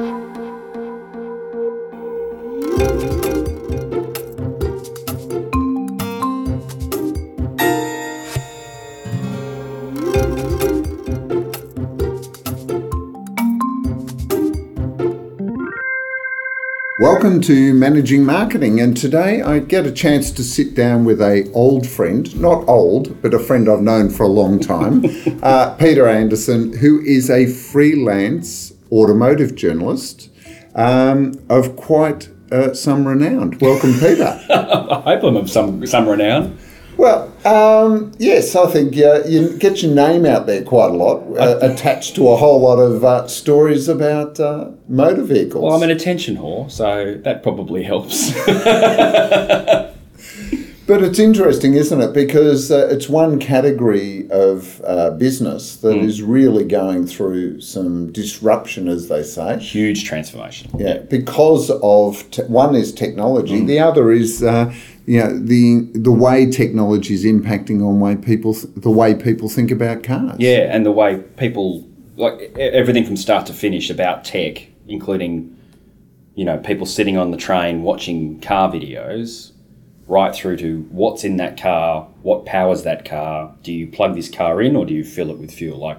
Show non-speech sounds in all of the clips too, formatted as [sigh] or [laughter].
Welcome to Managing Marketing, and today I get a chance to sit down with a old friend, not old, but a friend I've known for a long time, [laughs] uh, Peter Anderson, who is a freelance automotive journalist um, of quite uh, some renown. Welcome, Peter. [laughs] I hope I'm of some some renown. Well, um, yes, I think uh, you get your name out there quite a lot, uh, attached to a whole lot of uh, stories about uh, motor vehicles. Well, I'm an attention whore, so that probably helps. [laughs] But it's interesting, isn't it? Because uh, it's one category of uh, business that Hmm. is really going through some disruption, as they say. Huge transformation. Yeah, because of te- one is technology, Hmm. the other is uh, you know the the way technology is impacting on way people th- the way people think about cars. Yeah, and the way people like everything from start to finish about tech, including you know people sitting on the train watching car videos, right through to what's in that car, what powers that car. Do you plug this car in or do you fill it with fuel? Like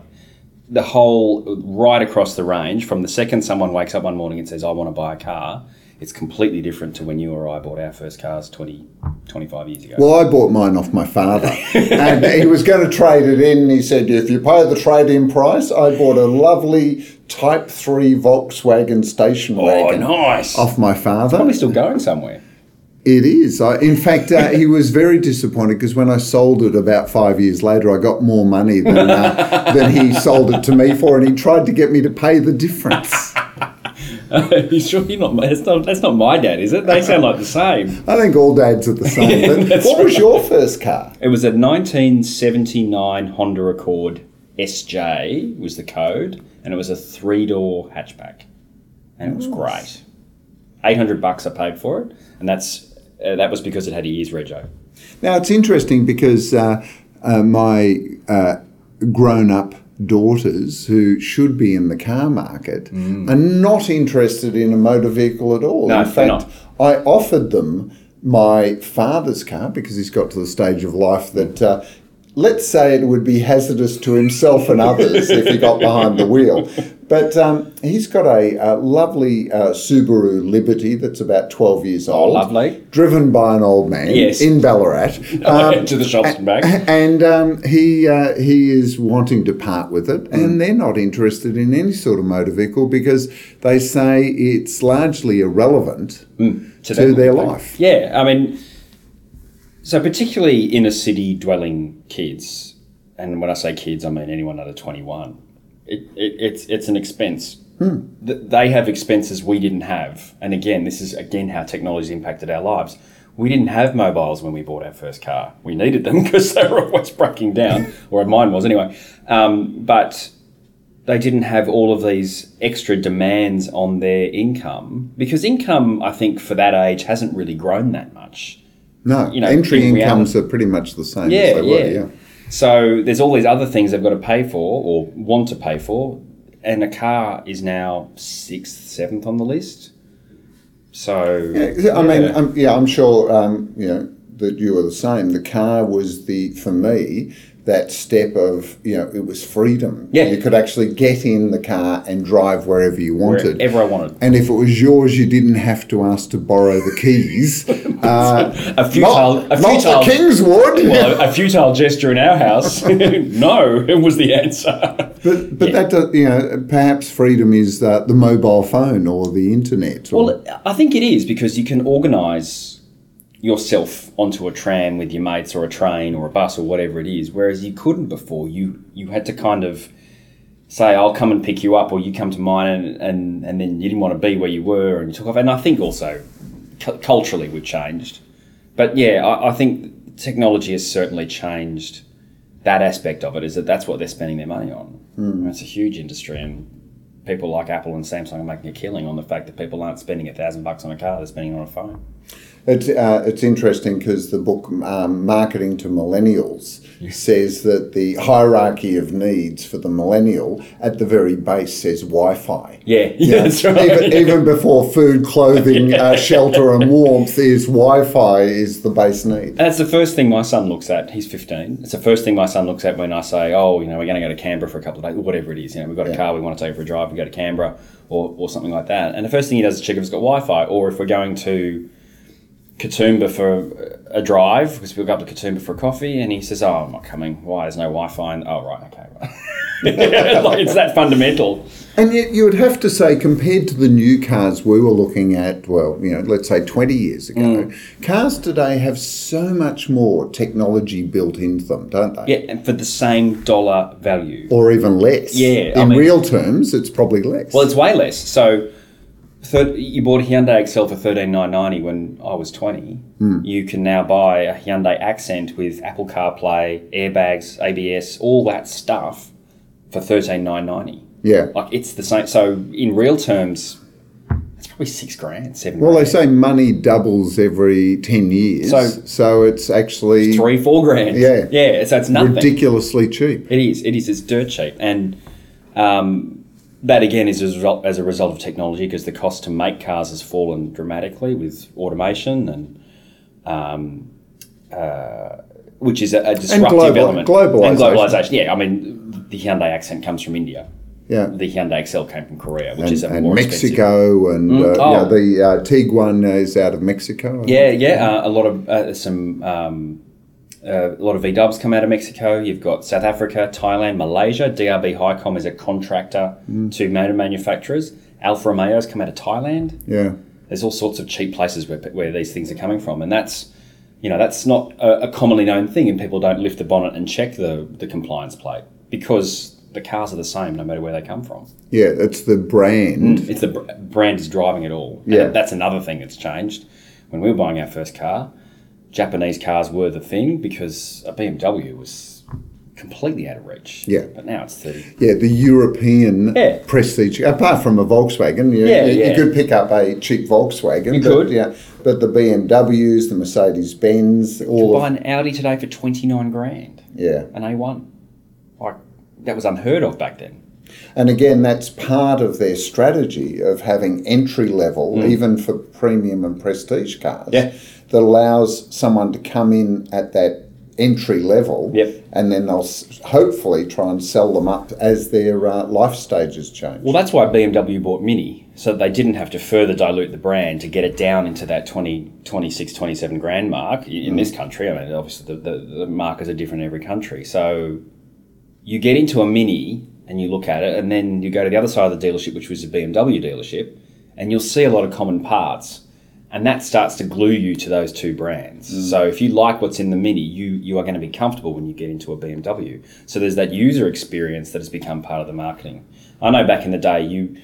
the whole right across the range from the second someone wakes up one morning and says, I want to buy a car, it's completely different to when you or I bought our first cars 20, 25 years ago. Well, I bought mine off my father, [laughs] and he was going to trade it in. He said, "If you pay the trade-in price," I bought a lovely Type Three Volkswagen station wagon. oh, wagon nice. off my father. Probably still going somewhere. It is. I, in fact, uh, he was very disappointed because when I sold it about five years later, I got more money than uh, [laughs] than he sold it to me for, and he tried to get me to pay the difference. [laughs] you sure you're not? That's not. That's not my dad, is it? They sound like the same. I think all dads are the same. [laughs] That's what was your first car? It was a 1979 Honda Accord SJ was the code, and it was a three door hatchback, and it was great. 800 bucks I paid for it, and that's uh, that was because it had a year's rego. Now it's interesting because uh, uh, my uh, grown-up daughters, who should be in the car market, are not interested in a motor vehicle at all. Mm. No, in fact, I offered them my father's car because he's got to the stage of life that. Let's say it would be hazardous to himself and others if he got behind the wheel. But um, he's got a, uh lovely uh, Subaru Liberty that's about 12 years old. Oh, lovely. Driven by an old man Yes. in Ballarat. [laughs] Um, to the shops and back. [laughs] and um, he uh, he is wanting to part with it, Mm. and they're not interested in any sort of motor vehicle because they say it's largely irrelevant to, them. their life. Yeah, I mean, so particularly inner city dwelling kids, and when I say kids, I mean anyone under 21, it, it, it's, it's an expense. Th- They have expenses we didn't have. And again, this is again how technology impacted our lives. We didn't have mobiles when we bought our first car. We needed them [laughs] because they were always breaking down, [laughs] or mine was anyway. Um, but they didn't have all of these extra demands on their income because income, I think, for that age hasn't really grown that much. No, You know, entry in incomes are pretty much the same Yeah, as they yeah. were. Yeah. So there's all these other things they've got to pay for or want to pay for, and a car is now sixth, seventh on the list. So Yeah, I mean, um, yeah, I'm sure um, you know that you were the same. The car was the for me that step of you know it was freedom. Yeah. you could actually get in the car and drive wherever you wanted. wherever I wanted. And if it was yours, you didn't have to ask to borrow the keys. [laughs] uh, A futile, not, a futile, Kingswood. well, a [laughs] futile gesture in our house. [laughs] no, it was the answer. but but that does, you know perhaps freedom is uh, the mobile phone or the internet. Or, Well, I think it is because you can organise yourself onto a tram with your mates or a train or a bus or whatever it is, whereas you couldn't before. You you had to kind of say, "I'll come and pick you up," or "You come to mine," and and, and then you didn't want to be where you were, and you took off. And I think also cu- culturally we've changed, but yeah, I, I think technology has certainly changed that aspect of it. Is that that's what they're spending their money on? And It's a huge industry and people like Apple and Samsung are making a killing on the fact that people aren't spending a thousand bucks on a car; they're spending it on a phone. It's, uh, it's interesting because the book um, Marketing to Millennials says that the hierarchy of needs for the millennial at the very base says Wi Fi. Yeah, [laughs] yeah, that's right. Even, even before food, clothing, [laughs] uh, shelter, and warmth, is Wi Fi is the base need. That's the first thing my son looks at. He's 15. It's the first thing my son looks at when I say, oh, you know, we're going to go to Canberra for a couple of days, whatever it is. You know, we've got a Yeah. car, we want to take for a drive, we go to Canberra or, or something like that. And the first thing he does is check if it's got Wi Fi or if we're going to Katoomba for a drive, because we'll go up to Katoomba for a coffee, and he says, oh, I'm not coming. Why? There's no Wi Fi. And, oh, right, okay. Right. [laughs] like, it's that fundamental. And yet, you would have to say, compared to the new cars we were looking at, well, you know, let's say 20 years ago, Mm. cars today have so much more technology built into them, don't they? Yeah, and for the same dollar value. Or even less. Yeah, I In mean- real terms, it's probably less. Well, it's way less. So, third, you bought a Hyundai Excel for thirteen nine ninety when I was twenty. You can now buy a Hyundai Accent with Apple CarPlay, airbags, ABS, all that stuff for thirteen nine ninety. yeah. Like it's the same. So in real terms, it's probably six grand, seven. Well, they say money doubles every 10 years. So- So, it's actually three, four grand. Yeah. yeah. So it's nothing. ridiculously cheap. It is. It is. It's dirt cheap, and um, that again is as a result, as a result of technology because the cost to make cars has fallen dramatically with automation and. Um, uh, which is a, a disruptive global- element. globalisation. And globalization. Yeah, I mean, the Hyundai accent comes from India. Yeah. The Hyundai Excel came from Korea, which And, is a and more expensive. Mexico and uh, oh. yeah, the uh, Tiguan is out of Mexico. I Yeah, yeah. Uh, a lot of uh, some um, uh, a lot of V Dubs come out of Mexico. You've got South Africa, Thailand, Malaysia. DRB-HICOM is a contractor to motor manufacturers. Alfa Romeo's come out of Thailand. Yeah. There's all sorts of cheap places where, where these things are coming from, and that's you know that's not a, a commonly known thing, and people don't lift the bonnet and check the the compliance plate because the cars are the same no matter where they come from. Yeah, it's the brand. It's the br- brand is driving it all. And Yeah. that's another thing that's changed. When we were buying our first car, Japanese cars were the thing because a BMW was completely out of reach. Yeah. But now it's 30. Yeah, the European Yeah. prestige. Apart from a Volkswagen, you, Yeah, you, you could pick up a cheap Volkswagen. You but, could. yeah. But the BMWs, the Mercedes Benz, all You Buy an Audi today for 29 grand, yeah. an A1. Like, that was unheard of back then. And again, that's part of their strategy of having entry level, even for premium and prestige cars, Mm. Yeah. That allows someone to come in at that entry level, Yep. and then they'll hopefully try and sell them up as their uh, life stages change. Well, that's why BMW bought Mini, so they didn't have to further dilute the brand to get it down into that 20, 26, 27 grand mark in this country. I mean, obviously, the, the, the markers are different in every country. So you get into a Mini and you look at it, and then you go to the other side of the dealership, which was a BMW dealership, and you'll see a lot of common parts. And that starts to glue you to those two brands. Mm. So if you like what's in the Mini, you you are going to be comfortable when you get into a BMW. So there's that user experience that has become part of the marketing. I know back in the day, you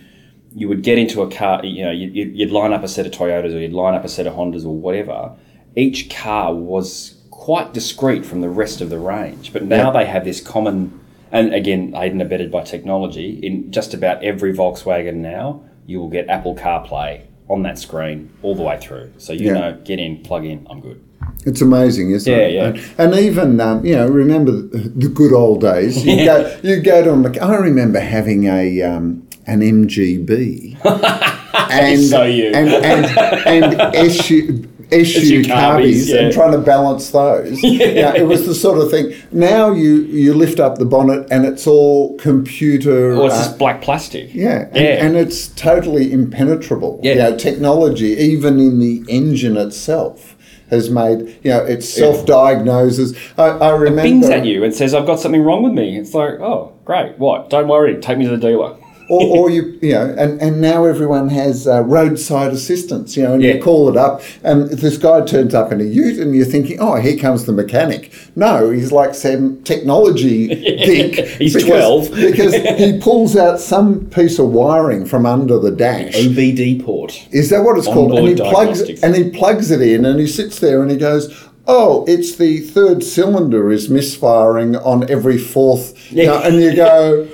you would get into a car, you know, you'd, you'd line up a set of Toyotas or you'd line up a set of Hondas or whatever. Each car was quite discreet from the rest of the range, but now Yeah. they have this common, and again, aided and abetted by technology. In just about every Volkswagen now, you will get Apple CarPlay on that screen all the way through. So you Yeah. know, get in, plug in, I'm good. It's amazing, isn't Yeah, it? yeah. And, and even um, you know, remember the good old days. You [laughs] go, you go to a. I remember having a um, an MGB, [laughs] and So you. and and and [laughs] SU. SU SU carbies yeah. and trying to balance those. [laughs] yeah. it was the sort of thing. Now you you lift up the bonnet and it's all computer. Or it's uh, just black plastic. yeah, and, Yeah. and it's totally impenetrable. Yeah. You know, technology, even in the engine itself, has made you know it self-diagnoses. I, I remember. Bings at you and says, I've got something wrong with me. It's like, oh, great. What? Don't worry. Take me to the dealer. Or, or you, you know, and, and now everyone has uh, roadside assistance, you know, and Yeah. you call it up, and this guy turns up in a ute, and you're thinking, oh, here comes the mechanic. No, he's like some technology [laughs] geek. He's because, 12. because [laughs] he pulls out some piece of wiring from under the dash. OBD port. Is that what it's called? And he plugs and he plugs it in, and he sits there and he goes. Oh, it's the third cylinder is misfiring on every fourth. You Yeah. know, and you go,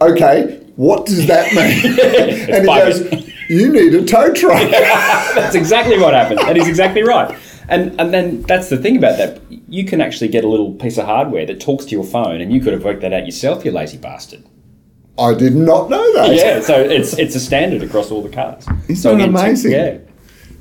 okay, what does that [laughs] mean? and he goes, you need a tow truck. [laughs] That's exactly what happened. That is exactly right. And and then that's the thing about that. You can actually get a little piece of hardware that talks to your phone, and you could have worked that out yourself, you lazy bastard. I did not know that. Yeah, so it's it's a standard across all the cars. Isn't so that again, te- amazing? Yeah.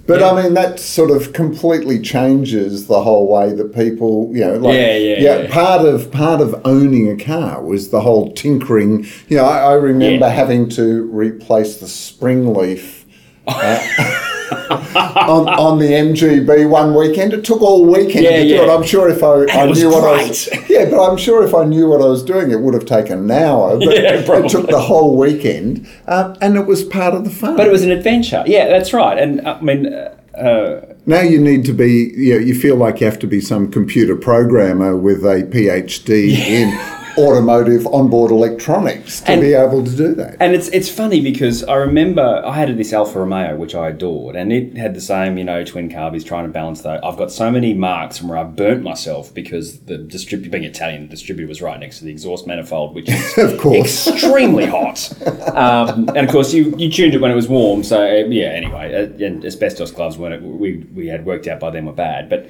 But Yeah. I mean, that sort of completely changes the whole way that people, you know, like Yeah, yeah, yeah. Part of part of owning a car was the whole tinkering. You know, I, I remember Yeah. having to replace the spring leaf. uh, [laughs] [laughs] on, on the MGB one weekend, it took all weekend Yeah, to do yeah. it. I'm sure if I, I knew what I was, [laughs] yeah, but I'm sure if I knew what I was doing, it would have taken an hour. But Yeah, it took the whole weekend, uh, and it was part of the fun. But it was an adventure. Yeah, that's right. And uh, I mean, uh, uh, Now you need to be, you, know, you feel like you have to be some computer programmer with a PhD in [laughs] automotive onboard electronics to And- be able to do that. And it's it's funny because I remember I had this Alfa Romeo which I adored, and it had the same you know twin carbies trying to balance that. I've got so many marks from where I burnt myself because the distributor, being Italian, the distributor was right next to the exhaust manifold, which is [laughs] Of course. extremely hot. Um, and of course, you, you tuned it when it was warm. So yeah. Anyway, uh, and asbestos gloves when it, we we had worked out by then were bad, but.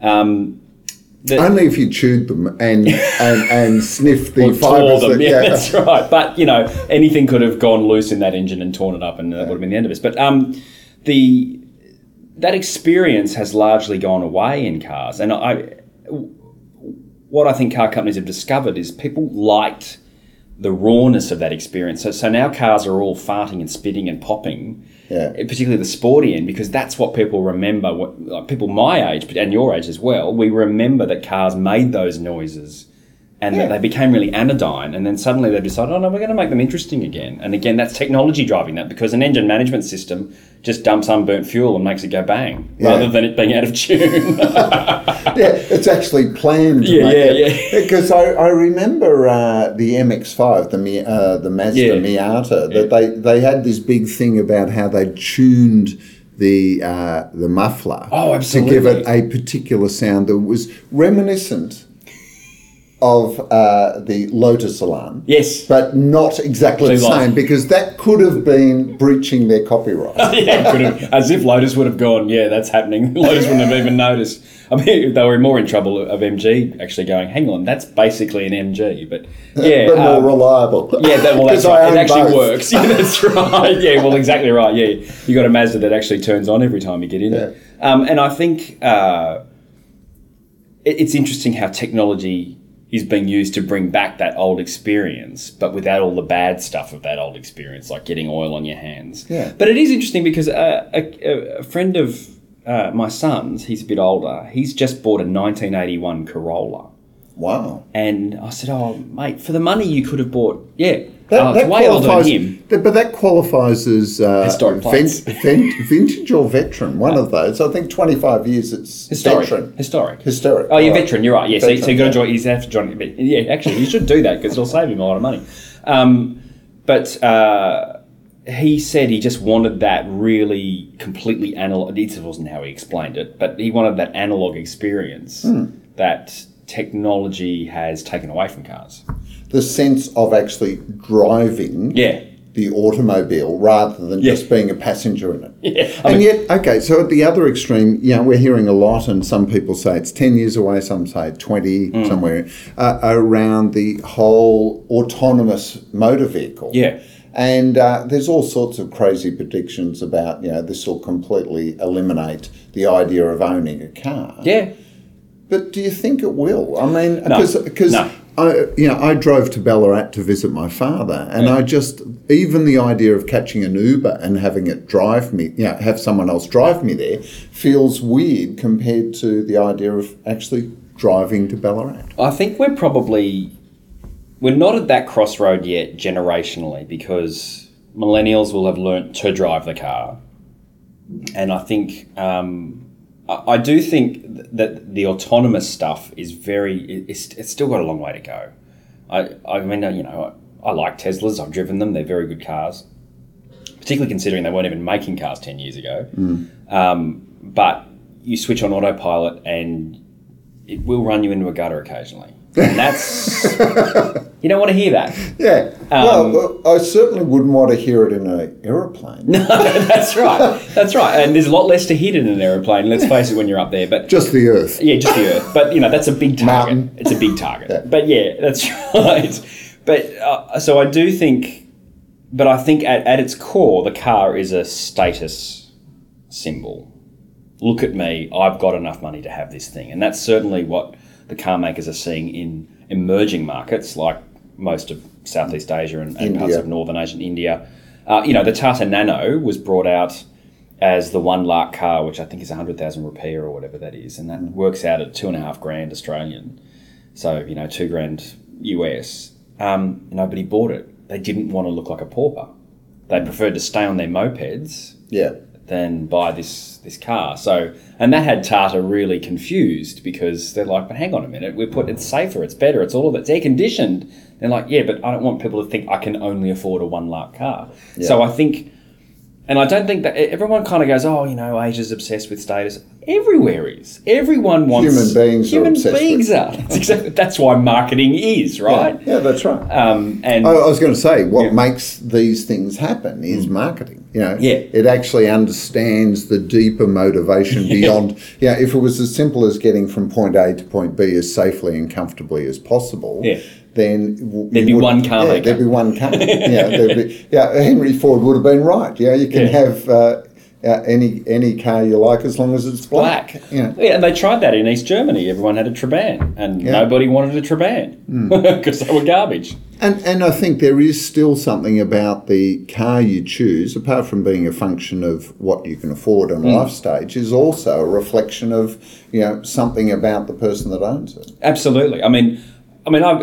Um, the, Only if you chewed them and and, and sniffed the [laughs] fibres. That, Yeah, yeah. that's right. But you know, anything could have gone loose in that engine and torn it up, and that would have been the end of it. But um, the that experience has largely gone away in cars, and I what I think car companies have discovered is people liked the rawness of that experience. So, so now cars are all farting and spitting and popping, Yeah. particularly the sporty end, because that's what people remember. What, like people my age and your age as well, we remember that cars made those noises and Yeah. they became really anodyne. And then suddenly they decided, oh no, we're going to make them interesting again. And again, that's technology driving that because an engine management system just dumps unburnt fuel and makes it go bang Yeah. rather than it being out of tune. [laughs] yeah, it's actually planned. Yeah, make yeah. Because I, I remember uh, the MX-5, the Mi- uh, the Mazda Yeah. Miata, that they, they had this big thing about how they tuned the uh, the muffler Oh, to give it a particular sound that was reminiscent of uh, the Lotus Elan. yes. But not exactly the long. same because that could have been breaching their copyright. [laughs] yeah, could have, as if Lotus would have gone, yeah, that's happening. [laughs] Lotus wouldn't have even noticed. I mean, they were more in trouble of MG actually going, hang on, that's basically an MG. But yeah, but more um, reliable. yeah, that, well, that's [laughs] right. It actually both. works. Yeah, that's right. Yeah, well, exactly right. Yeah, you got a Mazda that actually turns on every time you get in it. Um, and I think uh, it- it's interesting how technology is being used to bring back that old experience, but without all the bad stuff of that old experience, like getting oil on your hands. Yeah. But it is interesting because uh, a, a friend of uh, my son's, he's a bit older, he's just bought a 1981 Corolla. Wow. And I said, "Oh, mate, for the money you could have bought, yeah, That, oh, that it's way older than qualifies, him." that- but that qualifies as uh, Historic vintage or veteran. One of those. I think twenty-five years. It's Historic, veteran. historic. Historic. Oh, you're right. veteran. You're right. Yeah, so, so Veteran, you got to join. He's have to join. Yeah, actually, you should do that because it'll save him a lot of money. Um, but uh, he said he just wanted that really completely analog. It wasn't how he explained it, but he wanted that analog experience Hmm. that technology has taken away from cars. The sense of actually driving Yeah. the automobile rather than Yeah. just being a passenger in it. Yeah. I And mean, yet, okay, so at the other extreme, you know, we're hearing a lot, and some people say it's 10 years away, some say 20, Mm. somewhere, uh, around the whole autonomous motor vehicle. Yeah. And uh, there's all sorts of crazy predictions about, you know, this will completely eliminate the idea of owning a car. yeah. But do you think it will? I mean, No. because No. I, you know, I drove to Ballarat to visit my father, and I just even the idea of catching an Uber and having it drive me, you know, have someone else drive me there, feels weird compared to the idea of actually driving to Ballarat. I think we're probably we're not at that crossroad yet generationally because millennials will have learnt to drive the car, and I think um, I, do think that the autonomous stuff is very it's, it's still got a long way to go. I I mean uh, you know I, I like Teslas. I've driven them. They're very good cars, particularly considering they weren't even making cars ten years ago. Um, but you switch on autopilot and it will run you into a gutter occasionally. And that's you don't want to hear that. Yeah. Um, well, I certainly wouldn't want to hear it in an aeroplane. [laughs] No, that's right. That's right. And there's a lot less to hit in an aeroplane. Let's face it, when you're up there. But Just the earth. Yeah, just the Earth. But you know, that's a big target. Mountain. It's a big target. Yeah. But yeah, that's right. But uh, so I do think, but I think at, at its core, the car is a status symbol. Look at me, I've got enough money to have this thing. And that's certainly what the car makers are seeing in emerging markets like most of Southeast Asia and, and parts of Northern Asia and India. Uh, you know, the Tata Nano was brought out as the one lakh car, which I think is 100,000 rupee or whatever that is. And that works out at two and a half grand Australian. So, you know, two grand US. Um, nobody bought it. They didn't want to look like a pauper. They preferred to stay on their mopeds Yeah. Than buy this this car. So, and that had Tata really confused because they're like, "But hang on a minute, we're put it's safer, it's better, it's all of it, it's air conditioned." They're like, "Yeah, but I don't want people to think I can only afford a one lakh car." So I think, and I don't think that everyone kind of goes, "Oh, you know, Asia's obsessed with status." Everywhere is. Everyone wants Human beings are Human obsessed beings with- are. [laughs] That's exactly. That's why marketing is right. Yeah, that's right. Um, and I, I was going to say, what Yeah. makes these things happen is marketing. You know, Yeah. it actually understands the deeper motivation beyond. Yeah, if it was as simple as getting from point A to point B as safely and comfortably as possible, Yeah. then w- There'd be one car Yeah, there'd be one car. yeah, there'd be, yeah. Henry Ford would have been right. Yeah, you can Yeah. have. Uh, uh, any any car you like as long as it's black. black. Yeah. Yeah, and they tried that in East Germany. Everyone had a Trabant, and Yeah. nobody wanted a Trabant because [laughs] they were garbage. And and I think there is still something about the car you choose, apart from being a function of what you can afford and mm. life stage, is also a reflection of you know something about the person that owns it. Absolutely. I mean, I mean, I've,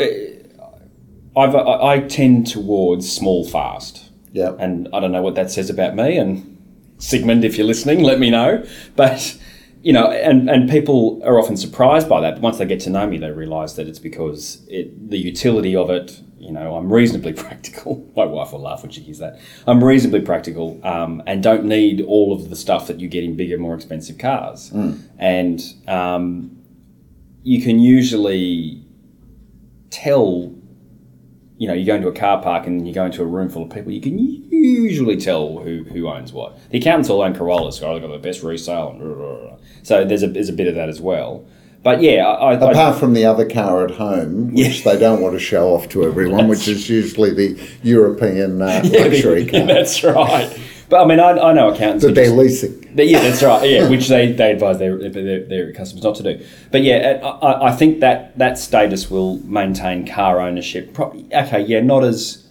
I've I I tend towards small, fast, Yeah. and I don't know what that says about me. And Sigmund, if you're listening, let me know. But you know, and and people are often surprised by that. But once they get to know me, they realise that it's because it the utility of it. You know, I'm reasonably [laughs] practical. My wife will laugh when she hears that. I'm reasonably practical um, and don't need all of the stuff that you get in bigger, more expensive cars. And um, you can usually tell you know, you go into a car park and you go into a room full of people, you can usually tell who, who owns what. The accountants all own Corollas, so they've got the best resale. And blah, blah, blah. So there's a, there's a bit of that as well. But yeah, I, I, Apart from the other car at home, which they don't want to show off to everyone, which is usually the European uh, [laughs] luxury [laughs] car that's right. But I mean, I, I know accountants. that who they're just- leasing. But yeah, that's right. Yeah, which they, they advise their, their their customers not to do. But yeah, I, I- I think that that status will maintain car ownership. Probably okay. Yeah, not as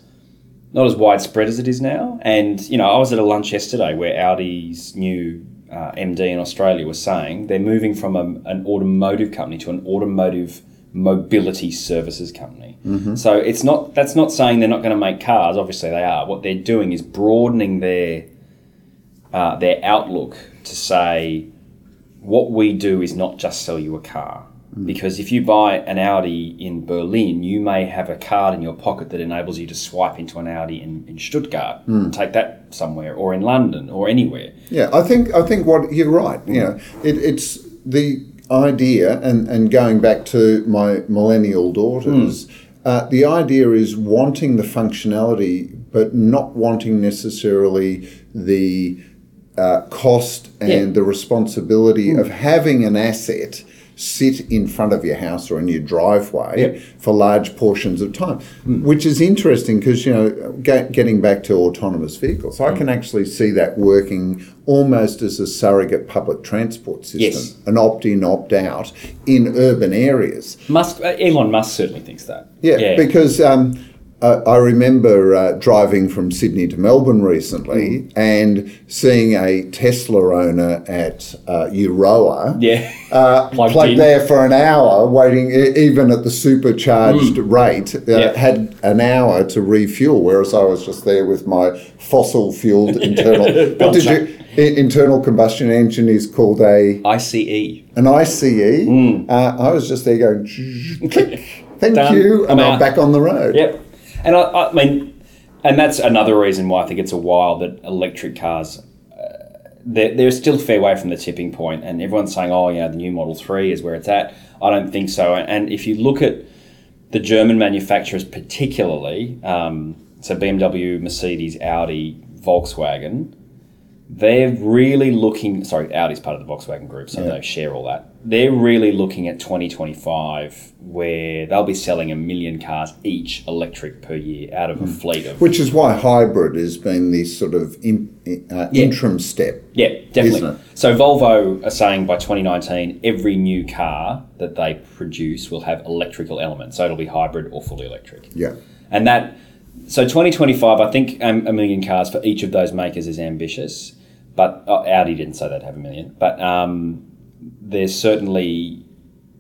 not as widespread as it is now. And you know, I was at a lunch yesterday where Audi's new uh, MD in Australia was saying they're moving from a, an automotive company to an automotive mobility services company. So it's not that's not saying they're not going to make cars. Obviously, they are. What they're doing is broadening their uh, their outlook to say what we do is not just sell you a car. Mm. Because if you buy an Audi in Berlin, you may have a card in your pocket that enables you to swipe into an Audi in, in Stuttgart mm. and take that somewhere, or in London, or anywhere. Yeah, I think I think what you're right. You know, mm. it, it's the idea, and and going back to my millennial daughters, uh, the idea is wanting the functionality, but not wanting necessarily the uh, cost and Yeah. the responsibility of having an asset sit in front of your house or in your driveway for large portions of time, which is interesting because you know, get, getting back to autonomous vehicles, I can actually see that working almost as a surrogate public transport system, Yes. an opt-in, opt-out in urban areas. Musk, uh, Elon Musk certainly thinks that. Yeah, because um, I, I remember uh, driving from Sydney to Melbourne recently and seeing a Tesla owner at uh, Euroa. yeah, Uh, [laughs] Plugged plugged, there for an hour, waiting even at the supercharged rate. Uh, Mm. Yeah. Had an hour to refuel, whereas I was just there with my fossil fueled [laughs] internal. what did you? Internal combustion engine is called a ICE. an ICE. Uh, I was just there going, [laughs] click, thank Mm. Done. you, and I'm I'm back on the road. Yep. And I, I mean, and that's another reason why I think it's a while that electric cars. uh, They're, they're still a fair way from the tipping point, and everyone's saying, "Oh, yeah, the new Model Three is where it's at." I don't think so. And if you look at the German manufacturers, particularly, um, so BMW, Mercedes, Audi, Volkswagen, they're really looking. Sorry, Audi's part of the Volkswagen group, so Yeah. they share all that. They're really looking at 2025, where they'll be selling a million cars each electric per year out of a fleet of. Which is why hybrid has been the sort of in, uh, Yeah. interim step. Yeah, definitely. So Volvo are saying by 2019, every new car that they produce will have electrical elements. So it'll be hybrid or fully electric. Yeah. And that, so 2025, I think a million cars for each of those makers is ambitious. But uh, Audi didn't say they'd have a million. But um, there's certainly,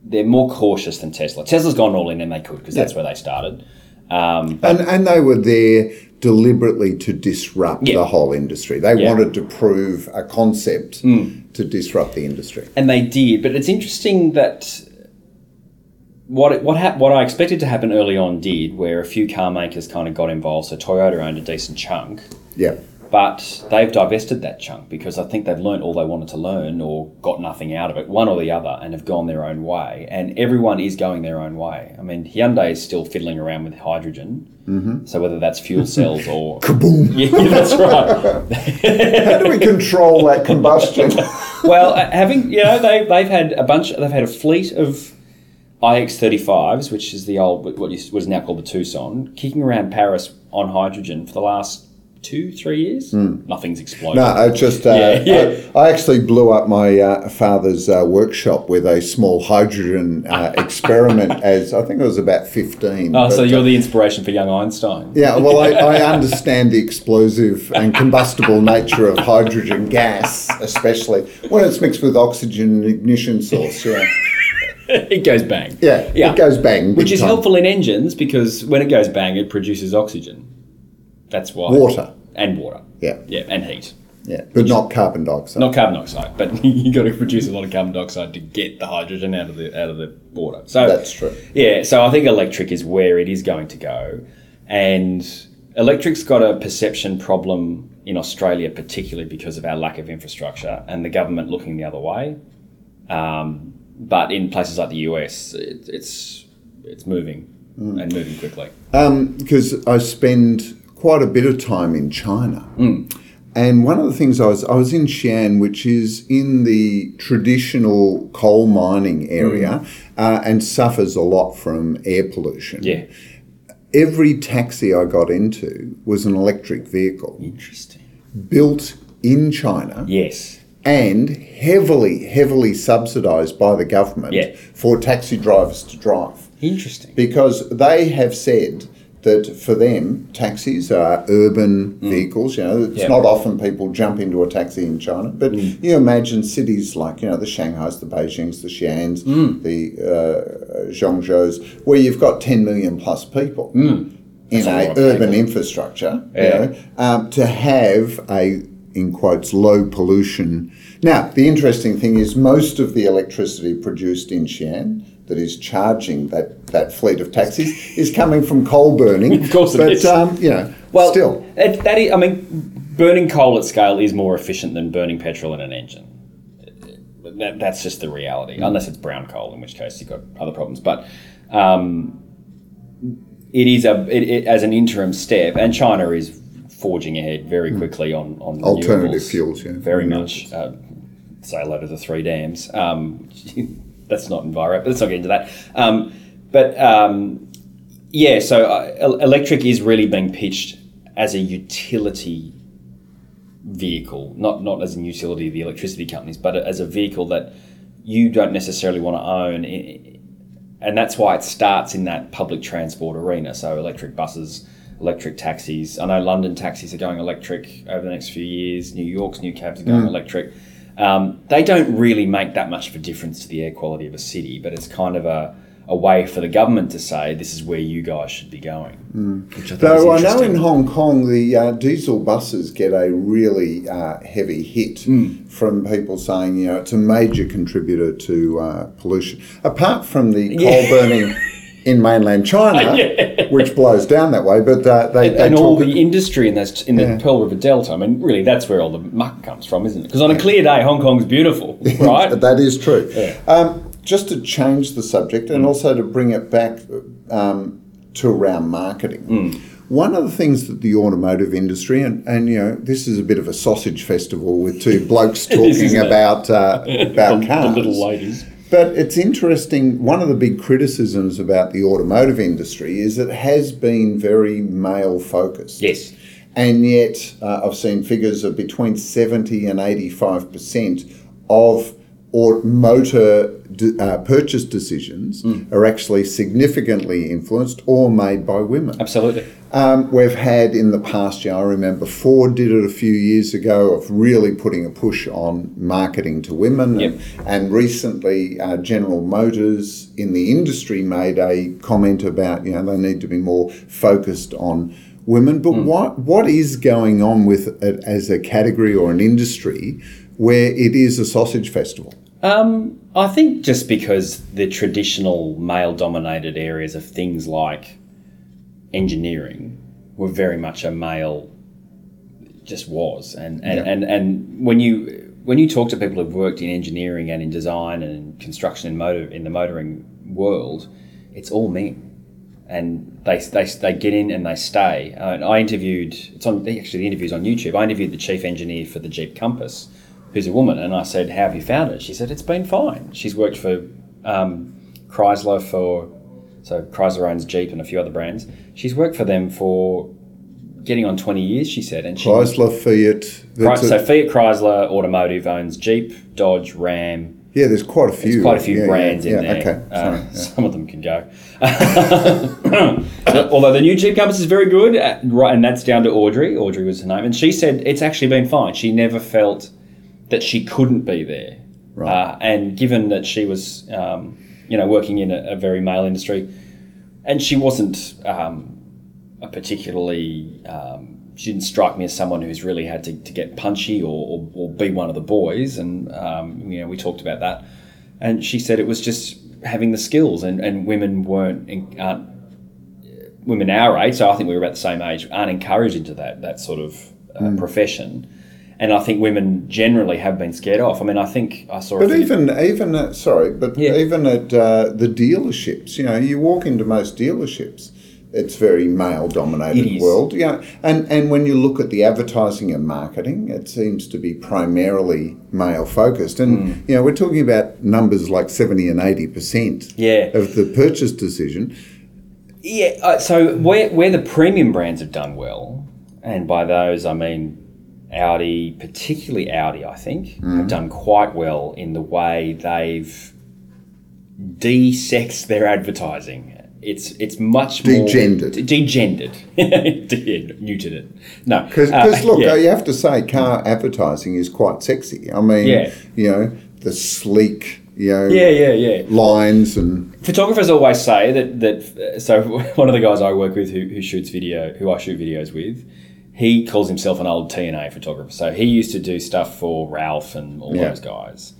they're more cautious than Tesla. Tesla's gone all in and they could because that's where they started. Um, And, and they were there deliberately to disrupt Yeah. the whole industry. They Yeah. Wanted to prove a concept to disrupt the industry. and they did. But it's interesting that what it, what hap- what I expected to happen early on did, where a few car makers kind of got involved. So Toyota owned a decent chunk, Yeah. But they've divested that chunk because I think they've learnt all they wanted to learn or got nothing out of it, one or the other, and have gone their own way. And everyone is going their own way. I mean, Hyundai is still fiddling around with hydrogen. Mm-hmm. So whether that's fuel cells or [laughs] Kaboom! [laughs] yeah, that's right. How do we control that combustion? [laughs] well, uh, having you know they they've had a bunch. They've had a fleet of iX35s, which is the old what is now called the Tucson, kicking around Paris on hydrogen for the last two three years. Nothing's exploded. No, I just uh, Yeah, yeah. I, I actually blew up my uh, father's uh, workshop with a small hydrogen uh, [laughs] experiment. As I think I was about fifteen. Oh, so you're uh, the inspiration for young Einstein. Yeah, well, I, [laughs] I understand the explosive and combustible nature of hydrogen gas, especially when it's mixed with oxygen and ignition source. Yeah, [laughs] it goes bang. yeah, Yeah. it goes bang. Which is time. helpful in engines because when it goes bang, it produces oxygen. That's why. Water. and water. Yeah, Yeah, and heat. yeah, but not carbon dioxide. Not carbon dioxide, but [laughs] you got to produce a lot of carbon dioxide to get the hydrogen out of the out of the water. So That's true. Yeah, so I think electric is where it is going to go, and electric's got a perception problem in Australia, particularly because of our lack of infrastructure and the government looking the other way. Um, but in places like the US, it, it's it's moving and moving quickly. because I spend quite a bit of time in China. Mm. And one of the things I was I was in Xi'an, which is in the traditional coal mining area, uh, and suffers a lot from air pollution. Mm. Yeah, Every taxi I got into was an electric vehicle interesting. built in China Yes, and heavily, heavily subsidised by the government Yeah. for taxi drivers to drive interesting. because they have said that for them taxis are urban vehicles you know it's Mm. Yeah. Mm. not often people jump into a taxi in china but you imagine cities like you know the shanghais the beijings the xi'ans Mm. the uh, zhengzhous where you've got 10 million plus people in Mm. That's a a urban people. infrastructure Yeah. you know, um, to have a in quotes low pollution now the interesting thing is most of the electricity produced in Xi'an that is charging that, that fleet of taxis is coming from coal burning [laughs] Of course it but is. um, you know Well, still it, that is, I mean, burning coal at scale is more efficient than burning petrol in an engine. That, that's just the reality, unless it's brown coal, in which case you've got other problems. But um, it is a it, it, as an interim step, and China is forging ahead very quickly on on Alternative fuels, yeah. very Renewables. much. Uh, say hello to the three dams. Um, [laughs] that's not enviro, but let's not get into that. Um, but um, yeah, so uh, electric is really being pitched as a utility vehicle, not not as a utility of the electricity companies, but as a vehicle that you don't necessarily want to own. And that's why it starts in that public transport arena. So electric buses, electric taxis. I know London taxis are going electric over the next few years. New York's new cabs are going electric. Um, they don't really make that much of a difference to the air quality of a city, but it's kind of a, a way for the government to say this is where you guys should be going. Which I Though I know in Hong Kong the uh, diesel buses get a really uh, heavy hit Hmm. from people saying you know it's a major contributor to uh, pollution. Apart from the coal Yeah. burning [laughs] in mainland China, [laughs] Yeah. Which blows down that way, but uh, they, they and all the industry in this in the Yeah. Pearl River Delta. I mean, really, that's where all the muck comes from, isn't it? Because on a clear day, Hong Kong's beautiful, [laughs] right? that is true. Yeah. Um, just to change the subject and also to bring it back um, to around marketing. One of the things that the automotive industry, and, and you know, this is a bit of a sausage festival with two [laughs] blokes talking about uh, [laughs] about cars. the little ladies. But it's interesting. One of the big criticisms about the automotive industry is it has been very male focused. Yes. And yet, uh, I've seen figures of between 70 and 85% of or motor d- uh, purchase decisions are actually significantly influenced or made by women. Absolutely. Um, we've had in the past year, I remember Ford did it a few years ago of really putting a push on marketing to women. Yep. And, and recently, uh, General Motors in the industry made a comment about, you know, they need to be more focused on women. But what what is going on with it as a category or an industry where it is a sausage festival? Um, I think just because the traditional male dominated areas of things like engineering were very much a male just was and and, Yeah. and, and when you when you talk to people who've worked in engineering and in design and in construction and motor in the motoring world, it's all men. And they, they, they get in and they stay. Uh, and I interviewed, it's on actually the interview's on YouTube. I interviewed the chief engineer for the Jeep Compass, who's a woman, and I said, "How have you found it?" She said, "It's been fine." She's worked for um, Chrysler for, so Chrysler owns Jeep and a few other brands. She's worked for them for getting on twenty years. She said, and she Chrysler, Fiat. Chry- that's a- so Fiat Chrysler Automotive owns Jeep, Dodge, Ram. yeah, there's quite a few. There's quite a few Yeah, yeah, brands in yeah, there. Okay, Uh, sorry. yeah. Some of them can go. [coughs] Although the new Jeep Compass is very good, uh, right, and that's down to Audrey. Audrey was her name, and she said it's actually been fine. She never felt that she couldn't be there. Right. Uh, and given that she was, um, you know, working in a, a very male industry, and she wasn't um, a particularly, um, she didn't strike me as someone who's really had to, to get punchy or, or, or be one of the boys. And, um, you know, we talked about that. And she said it was just having the skills, and, and women weren't, aren't, women our age, so I think we were about the same age, aren't encouraged into that, that sort of uh, profession. And I think women generally have been scared off. I mean, I think I saw. a But even even at, sorry, but Yeah. even at uh, the dealerships, you know, you walk into most dealerships, it's very male dominated world. Yeah, and and when you look at the advertising and marketing, it seems to be primarily male focused. And Hmm. you know, we're talking about numbers like seventy and eighty percent Yeah. of the purchase decision. Yeah, uh, so where, where the premium brands have done well, and by those I mean Audi, particularly Audi, I think, have done quite well in the way they've de-sexed their advertising. It's it's much more Degendered. degendered, [laughs] De- neutered it. No, Because uh, look, yeah. you have to say, car advertising is quite sexy. I mean, Yeah. you know, the sleek, you know, yeah, yeah, yeah. lines and Photographers always say that that uh, so [laughs] one of the guys I work with who, who shoots video, who I shoot videos with, he calls himself an old TNA photographer. So he used to do stuff for Ralph and all Yeah. those guys.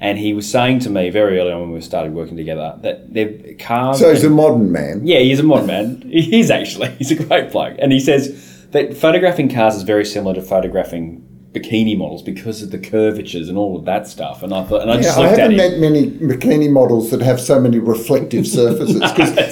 And he was saying to me very early on when we started working together that their cars. so he's a modern man. yeah, he's a mod man. [laughs] He is actually. He's a great bloke. And he says that photographing cars is very similar to photographing bikini models because of the curvatures and all of that stuff. And I thought, and I just I looked at haven't him. met many bikini models that have so many reflective [laughs] surfaces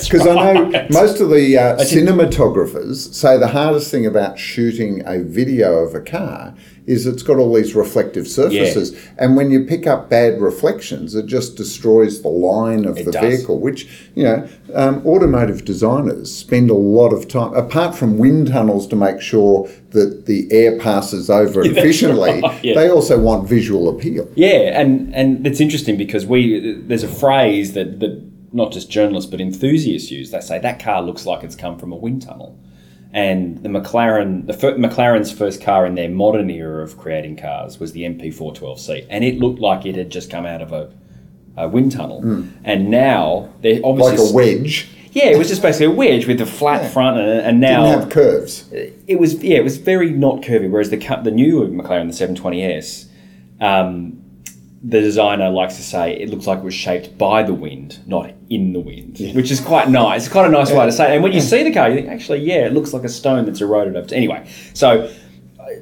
because I know most of the uh, cinematographers say the hardest thing about shooting a video of a car is it's got all these reflective surfaces, and when you pick up bad reflections, it just destroys the line of It the does. vehicle. Which you know, um, automotive designers spend a lot of time, apart from wind tunnels, to make sure that the air passes over [laughs] that's efficiently. right, yeah. They also want visual appeal. Yeah, and and it's interesting because we there's a phrase that that not just journalists but enthusiasts use. They say that car looks like it's come from a wind tunnel, and the McLaren the fir- McLaren's first car in their modern era of creating cars was the MP412C, and it looked like it had just come out of a, a wind tunnel, and now they're obviously like a wedge. yeah, it was just basically a wedge with a flat Yeah. front, and, and now Didn't have curves. it was yeah, it was very not curvy. Whereas the the new McLaren, the 720S, um, the designer likes to say it looks like it was shaped by the wind, not in the wind, which is quite nice. It's quite a nice way to say it. And when you see the car, you think actually, yeah, it looks like a stone that's eroded over. Anyway, so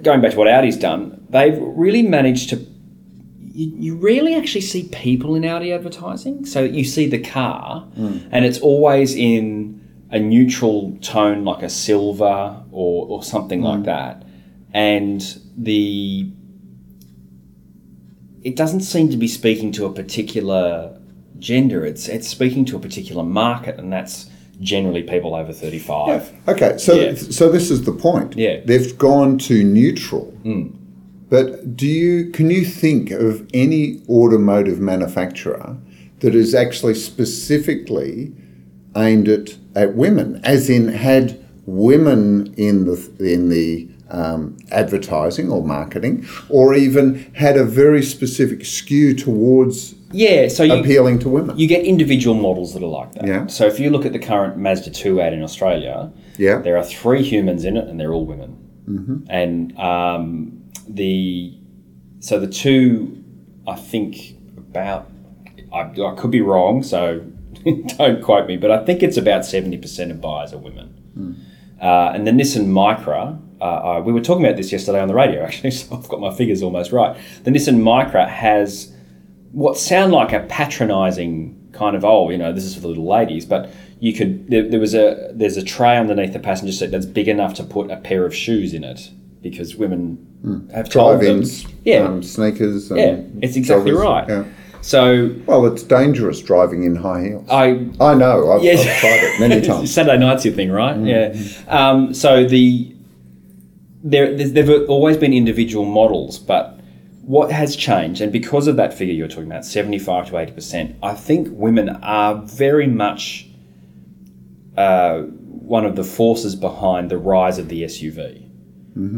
going back to what Audi's done, they've really managed to. you, you rarely actually see people in Audi advertising. So you see the car, hmm. and it's always in a neutral tone, like a silver or, or something like hmm. that. And the it doesn't seem to be speaking to a particular gender. It's it's speaking to a particular market, and that's generally people over thirty five. Okay, so Yeah. so this is the point. Yeah. they've gone to neutral. Hmm. But do you can you think of any automotive manufacturer that is actually specifically aimed at, at women, as in had women in the in the um, advertising or marketing, or even had a very specific skew towards Yeah, so you, appealing to women? you get individual models that are like that. Yeah. So if you look at the current Mazda 2 ad in Australia, Yeah. there are three humans in it and they're all women. Mm-hmm. And um, the so the two, I think about I, I could be wrong, so [laughs] don't quote me, but I think it's about seventy percent of buyers are women. Uh, and the Nissan Micra, uh, uh, we were talking about this yesterday on the radio, [laughs] actually, so I've got my figures almost right. The Nissan Micra has what sound like a patronising kind of oh you know this is for the little ladies but you could there, there was a there's a tray underneath the passenger seat that's big enough to put a pair of shoes in it because women have told them- Drive-ins, yeah um, sneakers. And yeah it's exactly joggers. right Yeah. so Well, it's dangerous driving in high heels. I I know. I've, Yes. I've tried it many [laughs] times. Saturday night's your thing, right? Yeah. Um, so the there there's, there've always been individual models, but what has changed, and because of that figure you're talking about, seventy five to eighty percent, I think women are very much uh, one of the forces behind the rise of the SUV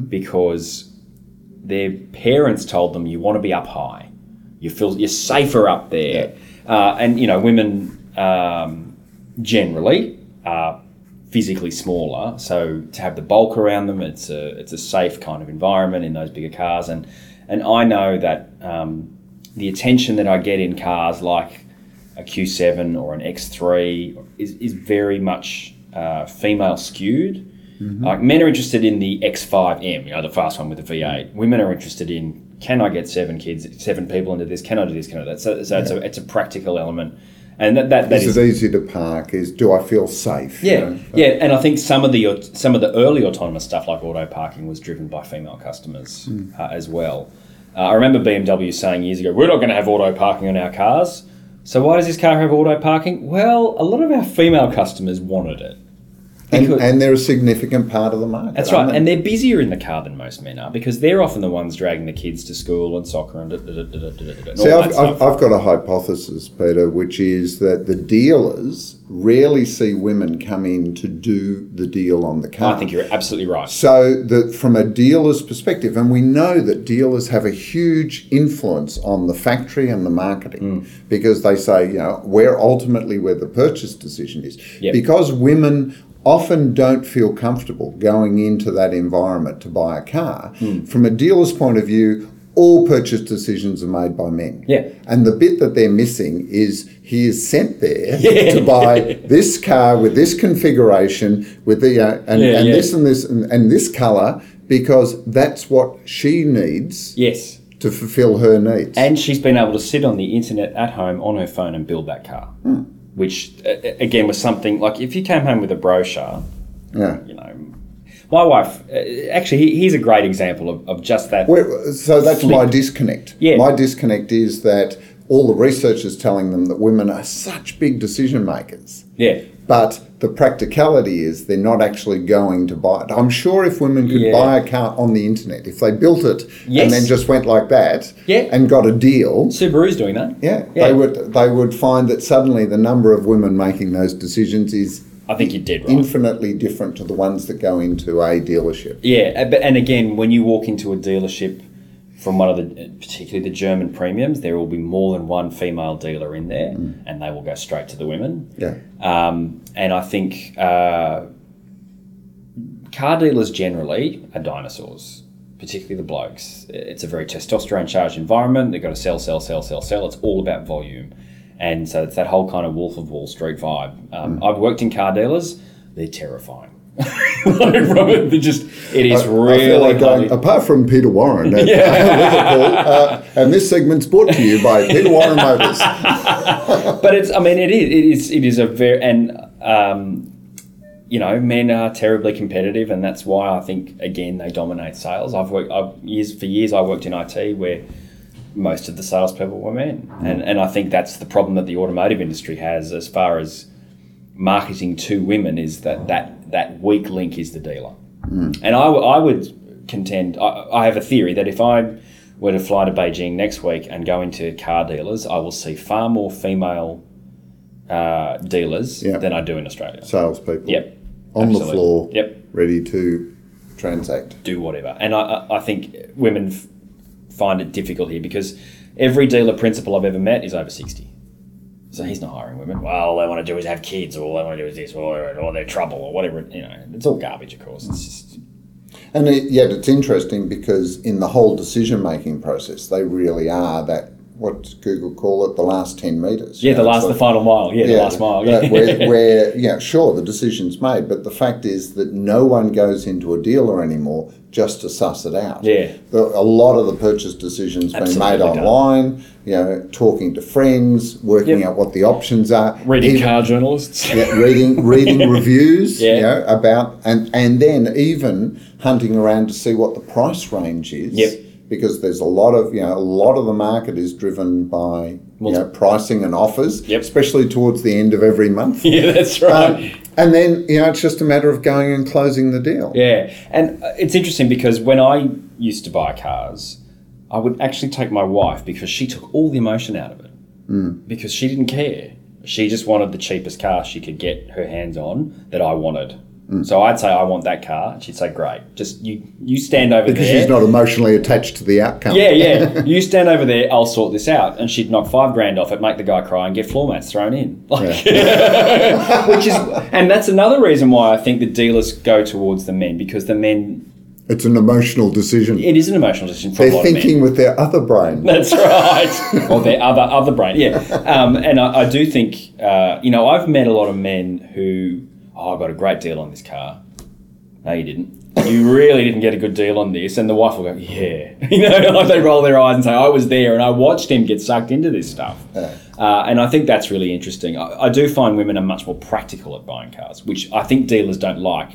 because their parents told them you want to be up high, you feel you're safer up there, uh, and you know women um, generally are physically smaller, so to have the bulk around them, it's a it's a safe kind of environment in those bigger cars, and and I know that um, the attention that I get in cars like a Q7 or an X3 is, is very much uh, female skewed. Like men are interested in the X5M, you know, the fast one with the V8. Women are interested in can I get seven kids, seven people into this? Can I do this? Can I do that? So, so it's, a, it's a practical element, and that that, that Is is it easy to park? Is do I feel safe? you yeah, know? yeah, and I think some of the some of the early autonomous stuff like auto parking was driven by female customers uh, as well. Uh, I remember BMW saying years ago, "We're not going to have auto parking on our cars." So why does this car have auto parking? Well, a lot of our female customers wanted it. And, and they're a significant part of the market. That's right, they? and they're busier in the car than most men are because they're often the ones dragging the kids to school and soccer and da, da, da, See, I've, I've. I've got a hypothesis, Peter, which is that the dealers rarely see women come in to do the deal on the car. I think you're absolutely right. So that from a dealer's perspective, and we know that dealers have a huge influence on the factory and the marketing Mm. because they say, you know, we're ultimately where the purchase decision is. Yep. Because women often don't feel comfortable going into that environment to buy a car. Mm. From a dealer's point of view, all purchase decisions are made by men. Yeah. And the bit that they're missing is he is sent there [laughs] Yeah. to buy this car with this configuration, with the uh, and, Yeah, and yeah. this and this and, and this color because that's what she needs Yes, to fulfill her needs. and she's been able to sit on the internet at home on her phone and build that car, which again was something like if you came home with a brochure, yeah. you know, my wife. Uh, actually, he- here's a great example of, of just that. So that's my disconnect. Yeah. My disconnect is that all the research is telling them that women are such big decision makers. yeah, But the practicality is they're not actually going to buy it. I'm sure if women could Yeah. buy a car on the internet, if they built it Yes. and then just went like that Yeah. and got a deal, Subaru's doing that. yeah, Yeah. they would they would find that suddenly the number of women making those decisions is I think you did right. infinitely different to the ones that go into a dealership. Yeah, uh, but- and again, when you walk into a dealership from one of the, particularly the German premiums, there will be more than one female dealer in there, and they will go straight to the women. Yeah. Um, and I think uh, car dealers generally are dinosaurs, particularly the blokes. It's a very testosterone charged environment. They've got to sell, sell, sell, sell, sell. It's all about volume. And so it's that whole kind of Wolf of Wall Street vibe. Um, I've worked in car dealers, they're terrifying. Like, they just it is I really feel like going, apart from Peter Warren at [laughs] [laughs] Liverpool, uh, and this segment's brought to you by Peter Warren Motors. [laughs] but it's I mean it is it is it is a very and um, you know men are terribly competitive and that's why I think again they dominate sales. I've worked I've, years for years I worked in IT where most of the salespeople were men and and I think that's the problem that the automotive industry has as far as marketing to women is that that that weak link is the dealer. And I, w- I would contend, I, I have a theory that if I were to fly to Beijing next week and go into car dealers, I will see far more female uh, dealers Yeah. than I do in Australia. Salespeople Yep. on the floor, Yep. ready to transact. Do whatever. And I, I- I think women f- find it difficult here because every dealer principal I've ever met is over 60. So he's not hiring women. Well, all they want to do is have kids, or all they want to do is this, or, or they're trouble, or whatever. You know, it's all garbage, of course. It's just And it, yet it's interesting because in the whole decision making process, they really are that, what does Google call it, the last 10 metres. yeah, the last, it's the final mile. Yeah, the last mile. Yeah. where, [laughs] where, yeah, sure, the decision's made, but the fact is that no one goes into a dealer anymore just to suss it out. Yeah. The, a lot of the purchase decisions being made Absolutely done. online, you know, talking to friends, working Yep. out what the options are. Reading even- car journalists. yeah, reading reading [laughs] reviews, Yeah. you know, about and and then even hunting around to see what the price range is. Yep. Because there's a lot of you know a lot of the market is driven by you know pricing and offers, Yep. especially towards the end of every month. [laughs] yeah, that's right. Um, and then you know it's just a matter of going and closing the deal. Yeah, and uh, it's interesting because when I used to buy cars, I would actually take my wife because she took all the emotion out of it. Mm. Because she didn't care. She just wanted the cheapest car she could get her hands on that I wanted. So I'd say I want that car, and she'd say, "Great, just you you stand over Because there." Because she's not emotionally attached to the outcome. yeah, yeah. [laughs] You stand over there. I'll sort this out, and she'd knock five grand off it, make the guy cry, and get floor mats thrown in. [laughs] Like, [laughs] which is, and that's another reason why I think the dealers go towards the men because the men. It's an emotional decision. It is an emotional decision for They're lot of men. thinking with their other brain. That's right. or their other other brain. Yeah. Um, and I, I do think uh, you know I've met a lot of men who oh I got a great deal on this car. No, you didn't. You really didn't get a good deal on this. And the wife will go, yeah. [laughs] You know, like they roll their eyes and say, I was there and I watched him get sucked into this stuff. Uh, and I think that's really interesting. I, I do find women are much more practical at buying cars, which I think dealers don't like.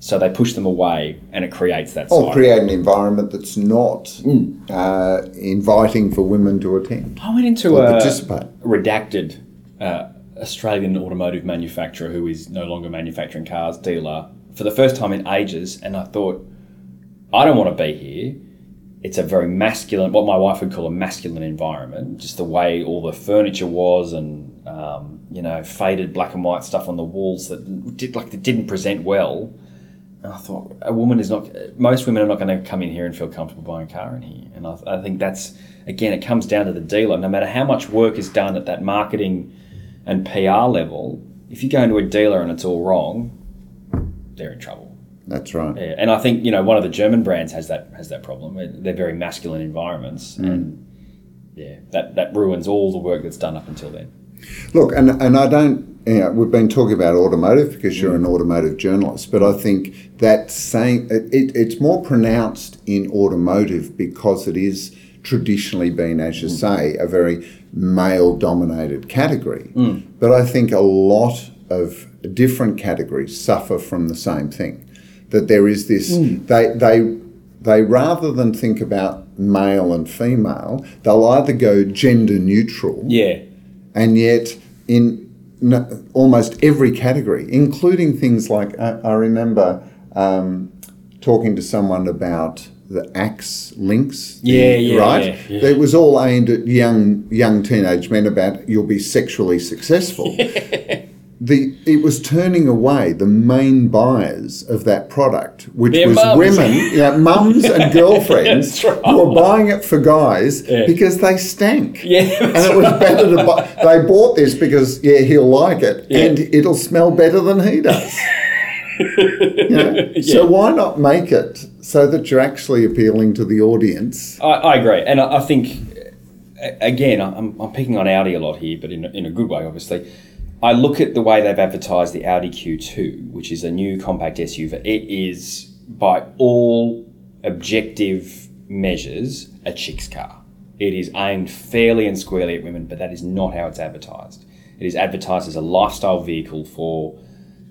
So they push them away and it creates that Or cycle. create an environment that's not Mm. uh, inviting for women to attend. I went into a participate. redacted uh, Australian automotive manufacturer who is no longer manufacturing cars dealer for the first time in ages, and I thought, I don't want to be here. It's a very masculine, what my wife would call a masculine environment. Just the way all the furniture was, and um, you know, faded black and white stuff on the walls that did like that didn't present well. And I thought a woman is not. Most women are not going to come in here and feel comfortable buying a car in here. And I, I think that's again, it comes down to the dealer. No matter how much work is done at that marketing and PR level, if you go into a dealer and it's all wrong, they're in trouble. That's right. Yeah, and I think you know one of the German brands has that has that problem. They're very masculine environments, mm. and yeah, that that ruins all the work that's done up until then. Look, and and I don't. You know, we've been talking about automotive because you're mm. an automotive journalist, but I think that saying it, it, it's more pronounced in automotive because it is traditionally been, as you mm. say, a very male-dominated category. Mm. But I think a lot of different categories suffer from the same thing. That there is this mm. they they they rather than think about male and female, they'll either go gender neutral Yeah, and yet in no, almost every category, including things like I, I remember um, talking to someone about the axe links. the- Yeah, yeah, right. yeah, yeah. It was all aimed at young young teenage men about you'll be sexually successful. [laughs] The, it was turning away the main buyers of that product, which Their was mums. women, yeah, mums and [laughs] girlfriends right. who were buying it for guys Yeah. because they stank yeah, and it was better to buy. They bought this because yeah, he'll like it, Yeah. and it'll smell better than he does. [laughs] You know? So why not make it so that you're actually appealing to the audience? I, I agree, and I, I think again I'm, I'm picking on Audi a lot here, but in in a good way, obviously. I look at the way they've advertised the Audi Q2, which is a new compact SUV. It is, by all objective measures, a chick's car. It is aimed fairly and squarely at women, but that is not how it's advertised. It is advertised as a lifestyle vehicle for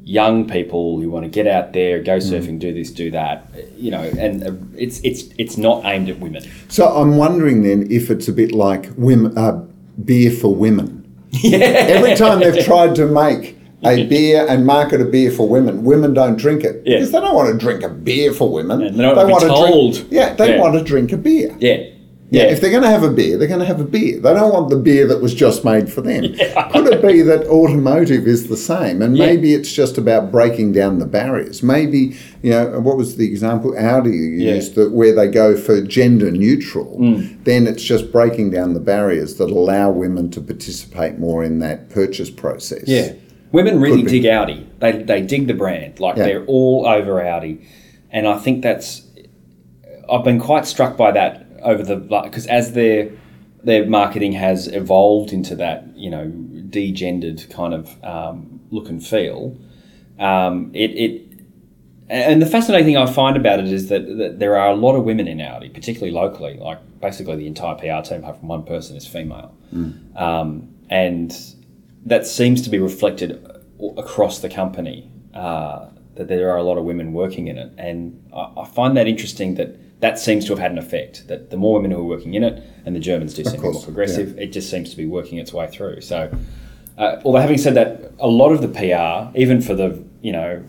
young people who want to get out there, go surfing, do this, do that. You know, and uh, it's it's it's not aimed at women. So I'm wondering then if it's a bit like women, uh, beer for women. [laughs] Yeah. Every time they've tried to make a beer and market a beer for women, women don't drink it Yeah. because they don't want to drink a beer for women. And they don't want to be drink. told. Yeah, they Yeah. want to drink a beer. Yeah. Yeah, if they're going to have a beer, they're going to have a beer. They don't want the beer that was just made for them. [laughs] Yeah. Could it be that automotive is the same? And Yeah. maybe it's just about breaking down the barriers. Maybe, you know, what was the example Audi Yeah. used that where they go for gender neutral, Mm. then it's just breaking down the barriers that allow women to participate more in that purchase process. Yeah. Women really dig Audi. They, they dig the brand. Like Yeah. they're all over Audi. And I think that's, I've been quite struck by that over the, because as their, their marketing has evolved into that, you know, degendered kind of um, look and feel, um, it, it, and the fascinating thing I find about it is that, that there are a lot of women in Audi, particularly locally. Like basically the entire PR team, apart from one person, is female, um, and that seems to be reflected across the company. Uh, that there are a lot of women working in it, and I, I find that interesting. That that seems to have had an effect. That the more women who are working in it, and the Germans do seem to be course, more progressive, it just seems to be working its way through. So, uh, although having said that, a lot of the PR, even for the you know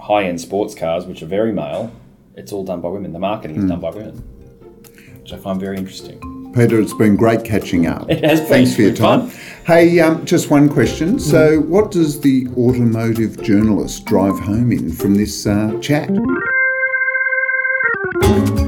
high end sports cars, which are very male, it's all done by women. The marketing is done by women, which I find very interesting. Peter, it's been great catching up. [laughs] It has been Thanks for your time. fun. Hey, um, just one question. So, what does the automotive journalist drive home in from this uh, chat? Música